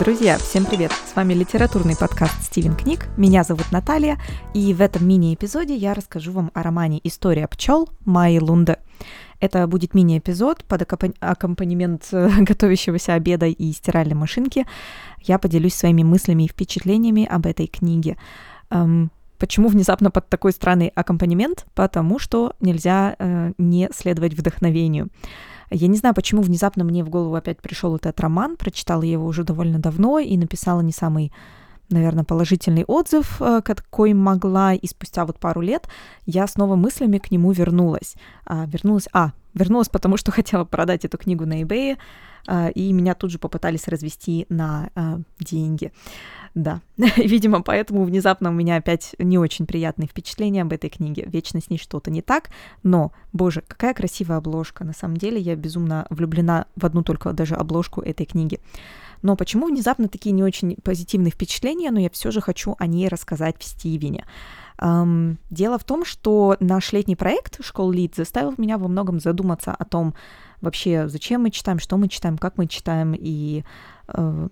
Друзья, всем привет! С вами литературный подкаст «Стивен книг». Меня зовут Наталья, и в этом мини-эпизоде я расскажу вам о романе «История пчел» Майи Лунде. Это будет мини-эпизод под аккомпанемент э, готовящегося обеда и стиральной машинки. Я поделюсь своими мыслями и впечатлениями об этой книге. Эм, почему внезапно под такой странный аккомпанемент? Потому что нельзя э, не следовать вдохновению. Я не знаю, почему внезапно мне в голову опять пришел этот роман. Прочитала я его уже довольно давно и написала не самый наверное, положительный отзыв, э, какой могла, и спустя вот пару лет я снова мыслями к нему вернулась. А, вернулась, а, вернулась, потому что хотела продать эту книгу на eBay, и меня тут же попытались развести на а, деньги. Да, видимо, поэтому внезапно у меня опять не очень приятные впечатления об этой книге. Вечно с ней что-то не так, но, боже, какая красивая обложка. На самом деле я безумно влюблена в одну только даже обложку этой книги. Но почему внезапно такие не очень позитивные впечатления, но я все же хочу о ней рассказать в Стивене. Um, дело в том, что наш летний проект «Школ Лид» заставил меня во многом задуматься о том, вообще, зачем мы читаем, что мы читаем, как мы читаем, и uh,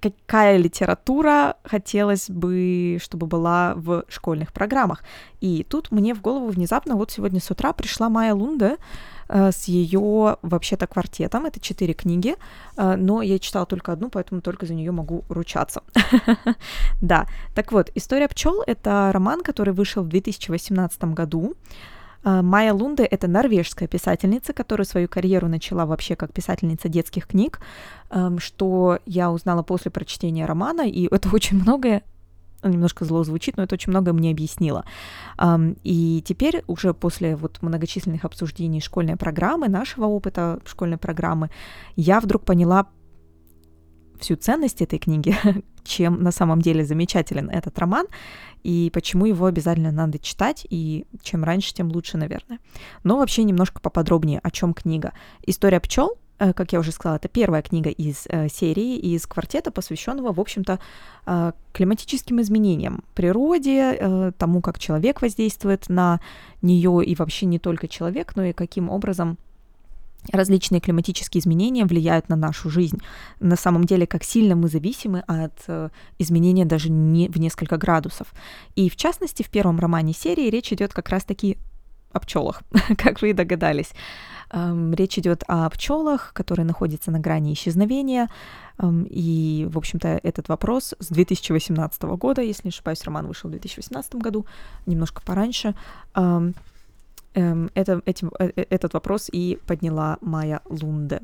какая литература хотелось бы, чтобы была в школьных программах. И тут мне в голову внезапно вот сегодня с утра пришла Майя Лунда, Э, с ее вообще-то квартетом. Это четыре книги, э, но я читала только одну, поэтому только за нее могу ручаться. Да, так вот, «История пчел» — это роман, который вышел в 2018 году. Э, Майя Лунде — это норвежская писательница, которая свою карьеру начала вообще как писательница детских книг, эм, что я узнала после прочтения романа, и это очень многое немножко зло звучит, но это очень много мне объяснило. И теперь уже после вот многочисленных обсуждений школьной программы, нашего опыта школьной программы, я вдруг поняла всю ценность этой книги, чем на самом деле замечателен этот роман, и почему его обязательно надо читать, и чем раньше, тем лучше, наверное. Но вообще немножко поподробнее, о чем книга. История пчел Э, как я уже сказала, это первая книга из э, серии, из квартета, посвященного, в общем-то, э, климатическим изменениям, природе, тому, как человек воздействует на нее, и вообще не только человек, но и каким образом различные климатические изменения влияют на нашу жизнь. На самом деле, как сильно мы зависимы от э, изменения даже не в несколько градусов. И в частности, в первом романе серии речь идет как раз-таки о пчелах, как вы и догадались. Эм, речь идет о пчелах, которые находятся на грани исчезновения. Эм, и, в общем-то, этот вопрос с 2018 года, если не ошибаюсь, роман вышел в 2018 году, немножко пораньше. Эм, это, этим, э, э, этот вопрос и подняла Майя Лунде.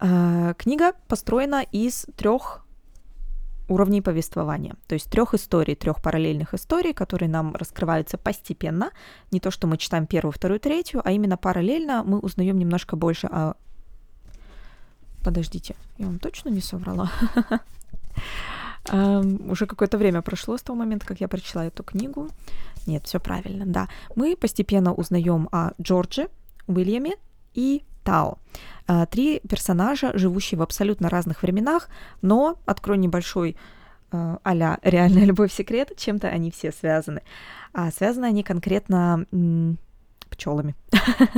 Э, книга построена из трех уровней повествования. То есть трех историй, трех параллельных историй, которые нам раскрываются постепенно. Не то, что мы читаем первую, вторую, третью, а именно параллельно мы узнаем немножко больше о... Подождите, я вам точно не соврала? Уже какое-то время прошло с того момента, как я прочла эту книгу. Нет, все правильно, да. Мы постепенно узнаем о Джордже, Уильяме и Тао. А, три персонажа, живущие в абсолютно разных временах, но, открою небольшой а реальная любовь секрет, чем-то они все связаны. А связаны они конкретно пчелами.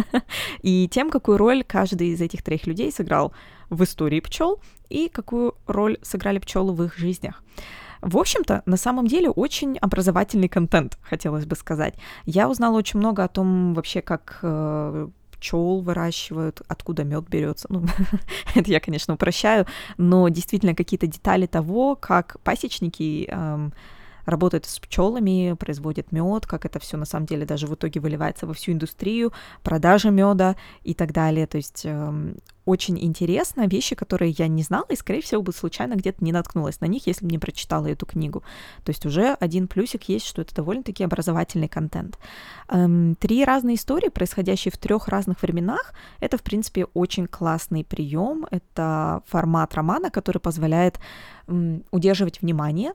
и тем, какую роль каждый из этих трех людей сыграл в истории пчел и какую роль сыграли пчелы в их жизнях. В общем-то, на самом деле очень образовательный контент, хотелось бы сказать. Я узнала очень много о том вообще, как э, пчел выращивают, откуда мед берется. Ну, это я, конечно, упрощаю, но действительно какие-то детали того, как пасечники эм, работают с пчелами, производят мед, как это все на самом деле даже в итоге выливается во всю индустрию, продажа меда и так далее. То есть эм, очень интересно, вещи, которые я не знала, и, скорее всего, бы случайно где-то не наткнулась на них, если бы не прочитала эту книгу. То есть уже один плюсик есть, что это довольно-таки образовательный контент. Эм, три разные истории, происходящие в трех разных временах, это, в принципе, очень классный прием. Это формат романа, который позволяет эм, удерживать внимание,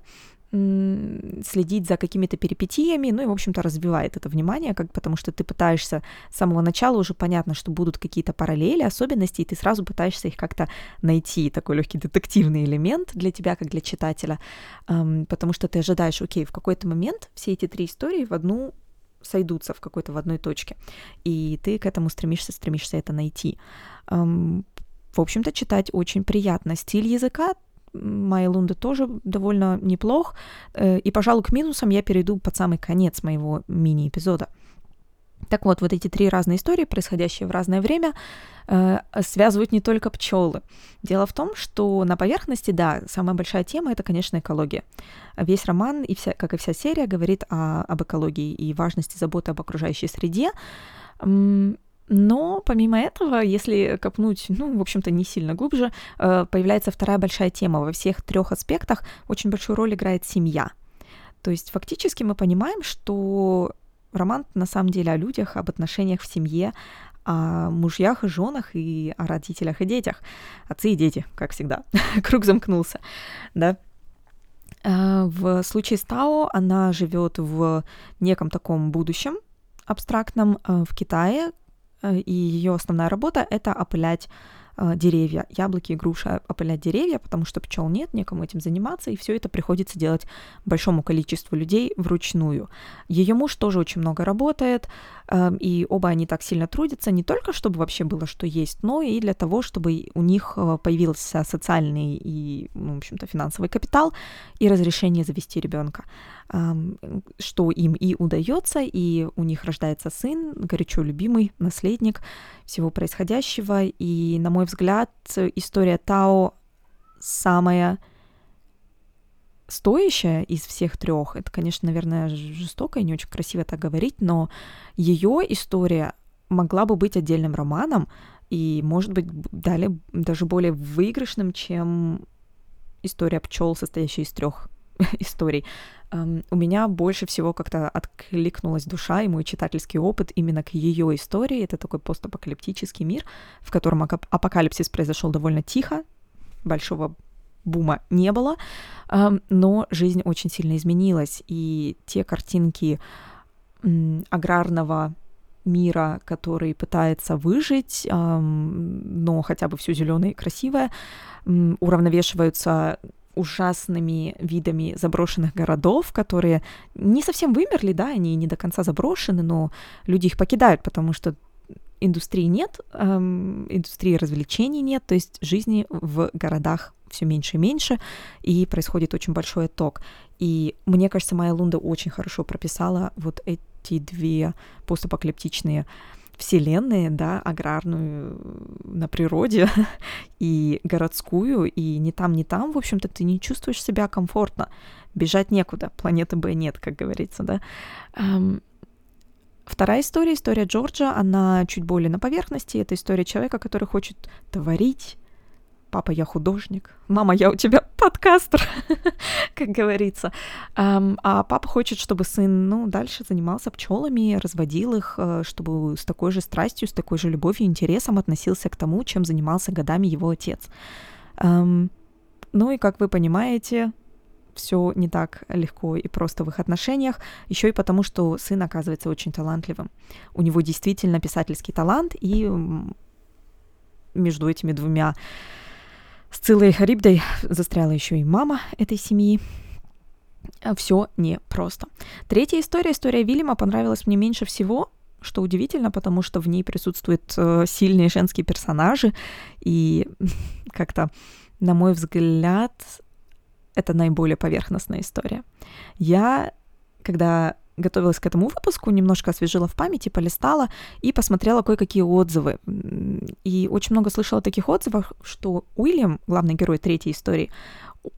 следить за какими-то перипетиями, ну и, в общем-то, развивает это внимание, как, потому что ты пытаешься с самого начала уже понятно, что будут какие-то параллели, особенности, и ты сразу пытаешься их как-то найти, такой легкий детективный элемент для тебя, как для читателя, потому что ты ожидаешь, окей, в какой-то момент все эти три истории в одну сойдутся в какой-то в одной точке, и ты к этому стремишься, стремишься это найти. В общем-то, читать очень приятно. Стиль языка Майя Лунда тоже довольно неплох. Э, и, пожалуй, к минусам я перейду под самый конец моего мини-эпизода. Так вот, вот эти три разные истории, происходящие в разное время, э, связывают не только пчелы. Дело в том, что на поверхности, да, самая большая тема это, конечно, экология. Весь роман, и вся, как и вся серия, говорит о, об экологии и важности заботы об окружающей среде. Но помимо этого, если копнуть, ну, в общем-то, не сильно глубже, э, появляется вторая большая тема. Во всех трех аспектах очень большую роль играет семья. То есть фактически мы понимаем, что роман на самом деле о людях, об отношениях в семье, о мужьях и женах и о родителях и детях. Отцы и дети, как всегда. Круг замкнулся, да. Э, в случае с Тао она живет в неком таком будущем абстрактном э, в Китае, и ее основная работа — это опылять э, деревья, яблоки, груши, опылять деревья, потому что пчел нет, некому этим заниматься, и все это приходится делать большому количеству людей вручную. Ее муж тоже очень много работает, эм, и оба они так сильно трудятся, не только чтобы вообще было что есть, но и для того, чтобы у них э, появился социальный и, ну, в общем-то, финансовый капитал и разрешение завести ребенка что им и удается, и у них рождается сын, горячо любимый наследник всего происходящего. И, на мой взгляд, история Тао самая стоящая из всех трех. Это, конечно, наверное, жестоко и не очень красиво так говорить, но ее история могла бы быть отдельным романом и, может быть, далее даже более выигрышным, чем история пчел, состоящая из трех историй. У меня больше всего как-то откликнулась душа и мой читательский опыт именно к ее истории. Это такой постапокалиптический мир, в котором апокалипсис произошел довольно тихо, большого бума не было, но жизнь очень сильно изменилась, и те картинки аграрного мира, который пытается выжить, но хотя бы все зеленое и красивое, уравновешиваются ужасными видами заброшенных городов, которые не совсем вымерли, да, они не до конца заброшены, но люди их покидают, потому что индустрии нет, эм, индустрии развлечений нет, то есть жизни в городах все меньше и меньше, и происходит очень большой отток. И мне кажется, Майя Лунда очень хорошо прописала вот эти две постапокалиптичные вселенные, да, аграрную на природе и городскую, и ни там, ни там, в общем-то, ты не чувствуешь себя комфортно. Бежать некуда, планеты Б нет, как говорится, да. Вторая история, история Джорджа, она чуть более на поверхности. Это история человека, который хочет творить, папа, я художник, мама, я у тебя подкастер, как говорится. А папа хочет, чтобы сын, ну, дальше занимался пчелами, разводил их, э, чтобы с такой же страстью, с такой же любовью и интересом относился к тому, чем занимался годами его отец. Ну и, как вы понимаете, все не так легко и просто в их отношениях, еще и потому, что сын оказывается очень талантливым. У него действительно писательский талант, и между этими двумя с Цилой Харибдой застряла еще и мама этой семьи. Все непросто. Третья история, история Вильяма, понравилась мне меньше всего, что удивительно, потому что в ней присутствуют э, сильные женские персонажи, и как-то, на мой взгляд, это наиболее поверхностная история. Я, когда готовилась к этому выпуску, немножко освежила в памяти, полистала и посмотрела кое-какие отзывы. И очень много слышала таких отзывов, что Уильям, главный герой третьей истории,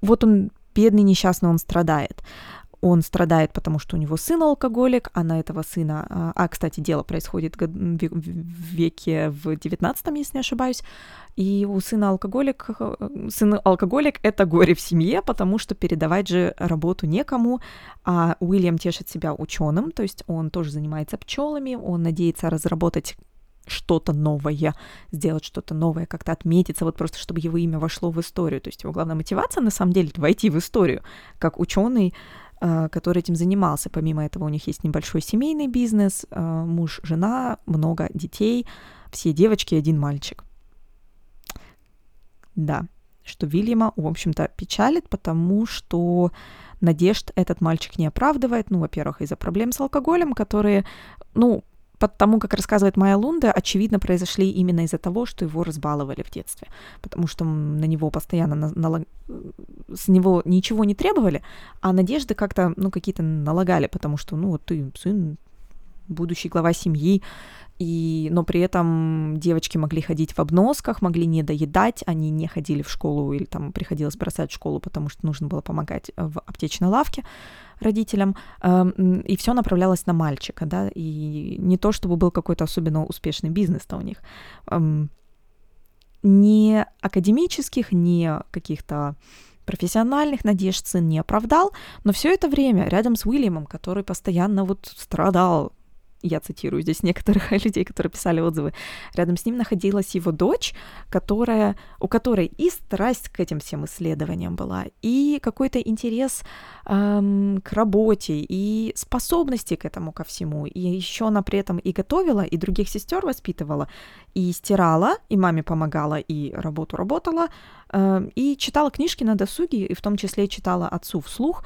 вот он бедный, несчастный, он страдает он страдает, потому что у него сын алкоголик, а на этого сына... А, а кстати, дело происходит в веке в 19 если не ошибаюсь, и у сына алкоголик, сын алкоголик — это горе в семье, потому что передавать же работу некому, а Уильям тешит себя ученым, то есть он тоже занимается пчелами, он надеется разработать что-то новое, сделать что-то новое, как-то отметиться, вот просто чтобы его имя вошло в историю. То есть его главная мотивация на самом деле войти в историю как ученый, Э, который этим занимался. Помимо этого у них есть небольшой семейный бизнес, э, муж, жена, много детей, все девочки, один мальчик. Да, что Вильяма, в общем-то, печалит, потому что надежд этот мальчик не оправдывает. Ну, во-первых, из-за проблем с алкоголем, которые, ну, потому как рассказывает Майя Лунда, очевидно, произошли именно из-за того, что его разбаловали в детстве, потому что на него постоянно на, на, с него ничего не требовали, а надежды как-то, ну, какие-то налагали, потому что, ну, вот ты сын, будущий глава семьи, и, но при этом девочки могли ходить в обносках, могли не доедать, они не ходили в школу или там приходилось бросать школу, потому что нужно было помогать в аптечной лавке родителям, эм, и все направлялось на мальчика, да, и не то, чтобы был какой-то особенно успешный бизнес-то у них. Эм, не академических, не каких-то профессиональных надежд сын не оправдал, но все это время рядом с Уильямом, который постоянно вот страдал я цитирую здесь некоторых людей, которые писали отзывы, рядом с ним находилась его дочь, которая, у которой и страсть к этим всем исследованиям была, и какой-то интерес эм, к работе, и способности к этому ко всему. И еще она при этом и готовила, и других сестер воспитывала, и стирала, и маме помогала, и работу работала, э, и читала книжки на досуге, и в том числе читала отцу вслух.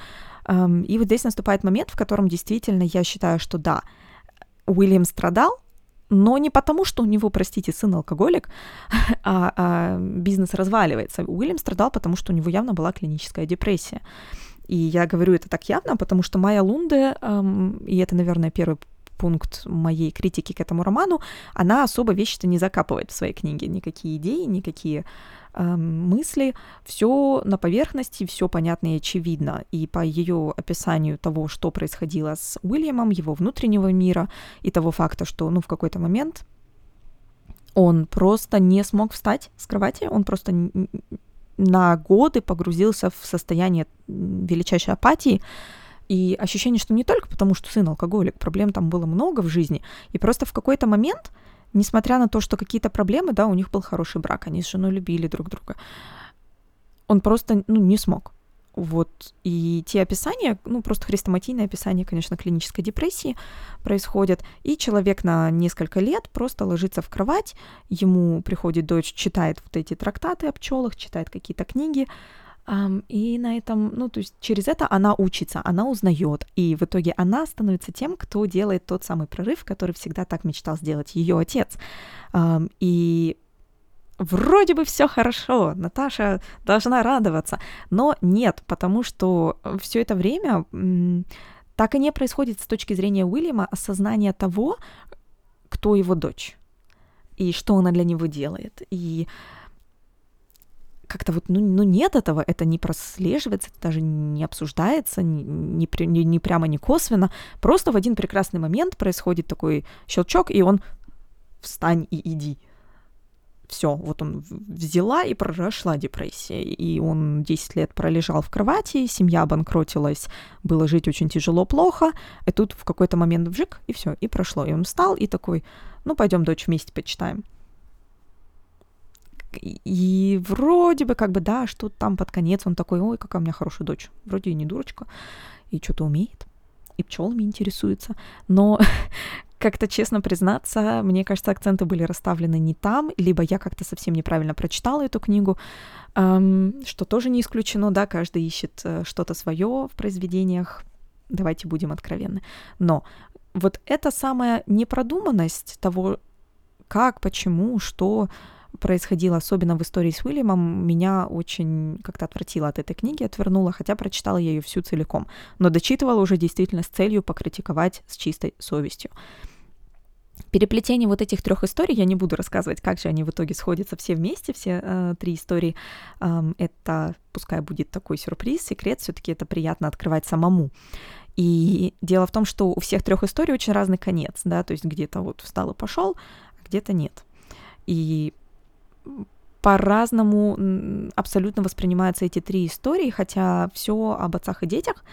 Эм, и вот здесь наступает момент, в котором действительно я считаю, что да, Уильям страдал, но не потому, что у него, простите, сын алкоголик, а, а бизнес разваливается. Уильям страдал, потому что у него явно была клиническая депрессия. И я говорю это так явно, потому что Майя Лунде, эм, и это, наверное, первый пункт моей критики к этому роману, она особо вещи-то не закапывает в своей книге, никакие идеи, никакие э, мысли, все на поверхности, все понятно и очевидно. И по ее описанию того, что происходило с Уильямом, его внутреннего мира и того факта, что, ну, в какой-то момент он просто не смог встать с кровати, он просто на годы погрузился в состояние величайшей апатии, и ощущение, что не только потому, что сын алкоголик, проблем там было много в жизни, и просто в какой-то момент, несмотря на то, что какие-то проблемы, да, у них был хороший брак, они с женой любили друг друга, он просто, ну, не смог. Вот, и те описания, ну, просто хрестоматийное описание, конечно, клинической депрессии происходят, и человек на несколько лет просто ложится в кровать, ему приходит дочь, читает вот эти трактаты о пчелах, читает какие-то книги, и на этом, ну, то есть через это она учится, она узнает, и в итоге она становится тем, кто делает тот самый прорыв, который всегда так мечтал сделать ее отец. И вроде бы все хорошо, Наташа должна радоваться, но нет, потому что все это время так и не происходит с точки зрения Уильяма осознание того, кто его дочь и что она для него делает. И как-то вот, ну, ну нет этого, это не прослеживается, это даже не обсуждается, не, не, не, не прямо, не косвенно. Просто в один прекрасный момент происходит такой щелчок, и он встань и иди. Все, вот он взяла и прошла депрессия. И он 10 лет пролежал в кровати, семья обанкротилась, было жить очень тяжело, плохо. И тут в какой-то момент вжик, и все, и прошло. И он встал и такой, ну пойдем, дочь, вместе почитаем. И вроде бы как бы, да, что там под конец он такой, ой, какая у меня хорошая дочь. Вроде и не дурочка, и что-то умеет, и пчелами интересуется. Но как-то честно признаться, мне кажется, акценты были расставлены не там, либо я как-то совсем неправильно прочитала эту книгу, что тоже не исключено, да, каждый ищет э, что-то свое в произведениях, давайте будем откровенны. Но вот эта самая непродуманность того, как, почему, что, происходило, особенно в истории с Уильямом, меня очень как-то отвратило от этой книги, отвернула, хотя прочитала я ее всю целиком, но дочитывала уже действительно с целью покритиковать с чистой совестью. Переплетение вот этих трех историй, я не буду рассказывать, как же они в итоге сходятся все вместе, все э, три истории. Эм, это, пускай будет такой сюрприз, секрет, все-таки это приятно открывать самому. И дело в том, что у всех трех историй очень разный конец, да, то есть где-то вот встал и пошел, а где-то нет. И по-разному абсолютно воспринимаются эти три истории, хотя все об отцах и детях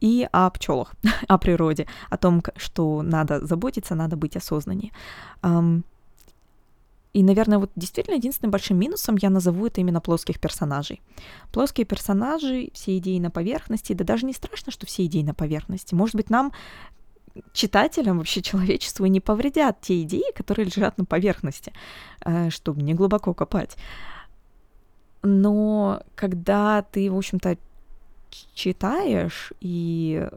и о пчелах, о природе, о том, что надо заботиться, надо быть осознаннее. И, наверное, вот действительно единственным большим минусом я назову это именно плоских персонажей. Плоские персонажи, все идеи на поверхности, да даже не страшно, что все идеи на поверхности. Может быть, нам читателям, вообще человечеству не повредят те идеи, которые лежат на поверхности, э, чтобы не глубоко копать. Но когда ты, в общем-то, читаешь и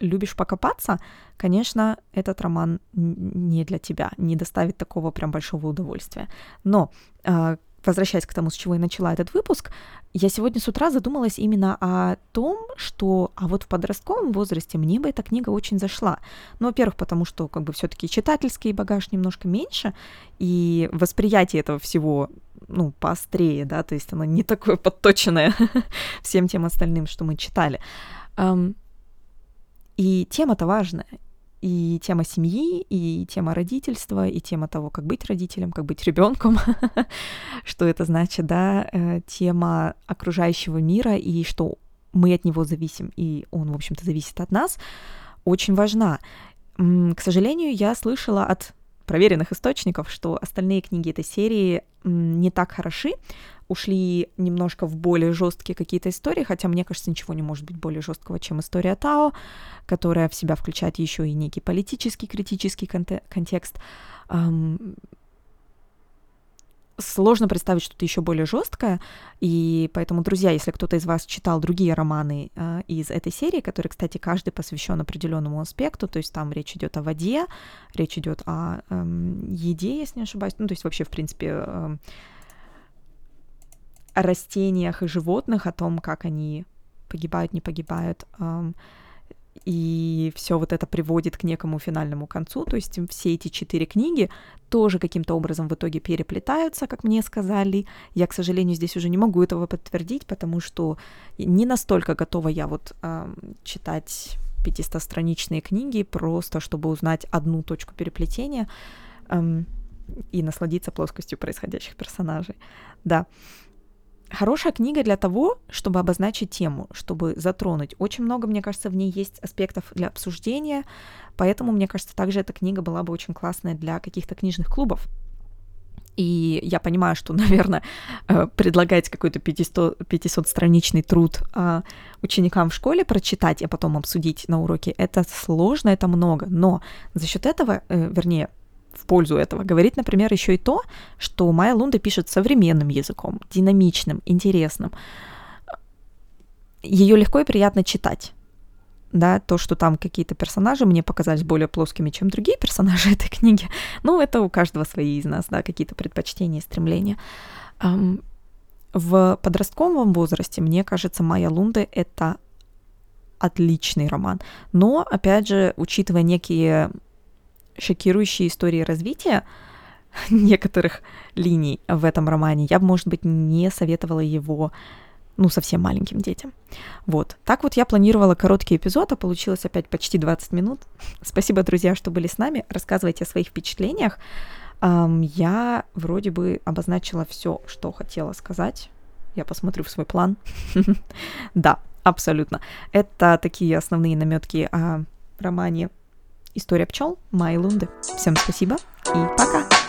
любишь покопаться, конечно, этот роман не для тебя, не доставит такого прям большого удовольствия. Но а, возвращаясь к тому, с чего я начала этот выпуск, я сегодня с утра задумалась именно о том, что, а вот в подростковом возрасте мне бы эта книга очень зашла. Ну, во-первых, потому что как бы все-таки читательский багаж немножко меньше, и восприятие этого всего ну, поострее, да, то есть оно не такое подточенное всем тем остальным, что мы читали. И тема-то важная и тема семьи, и тема родительства, и тема того, как быть родителем, как быть ребенком, что это значит, да, э, тема окружающего мира и что мы от него зависим, и он, в общем-то, зависит от нас, очень важна. К сожалению, я слышала от проверенных источников, что остальные книги этой серии не так хороши, ушли немножко в более жесткие какие-то истории, хотя мне кажется, ничего не может быть более жесткого, чем история Тао, которая в себя включает еще и некий политический, критический контекст. Сложно представить что-то еще более жесткое, и поэтому, друзья, если кто-то из вас читал другие романы э, из этой серии, которые, кстати, каждый посвящен определенному аспекту, то есть там речь идет о воде, речь идет о э, еде, если не ошибаюсь, ну то есть вообще в принципе э, о растениях и животных, о том, как они погибают, не погибают. И все вот это приводит к некому финальному концу. То есть все эти четыре книги тоже каким-то образом в итоге переплетаются, как мне сказали. Я, к сожалению, здесь уже не могу этого подтвердить, потому что не настолько готова я вот читать 500-страничные книги просто, чтобы узнать одну точку переплетения и насладиться плоскостью происходящих персонажей. Да. Хорошая книга для того, чтобы обозначить тему, чтобы затронуть. Очень много, мне кажется, в ней есть аспектов для обсуждения, поэтому, мне кажется, также эта книга была бы очень классная для каких-то книжных клубов. И я понимаю, что, наверное, э, предлагать какой-то 500-страничный труд а, ученикам в школе прочитать, а потом обсудить на уроке, это сложно, это много. Но за счет этого, э, вернее, в пользу этого говорит, например, еще и то, что Майя Лунда пишет современным языком, динамичным, интересным. Ее легко и приятно читать. Да, то, что там какие-то персонажи мне показались более плоскими, чем другие персонажи этой книги. Ну, это у каждого свои из нас, да, какие-то предпочтения, стремления. В подростковом возрасте, мне кажется, Майя Лунда — это отличный роман. Но, опять же, учитывая некие шокирующие истории развития некоторых линий в этом романе, я бы, может быть, не советовала его ну, совсем маленьким детям. Вот. Так вот я планировала короткий эпизод, а получилось опять почти 20 минут. Спасибо, друзья, что были с нами. Рассказывайте о своих впечатлениях. Я вроде бы обозначила все, что хотела сказать. Я посмотрю в свой план. Да, абсолютно. Это такие основные наметки о романе История пчел Майи Лунды. Всем спасибо и пока!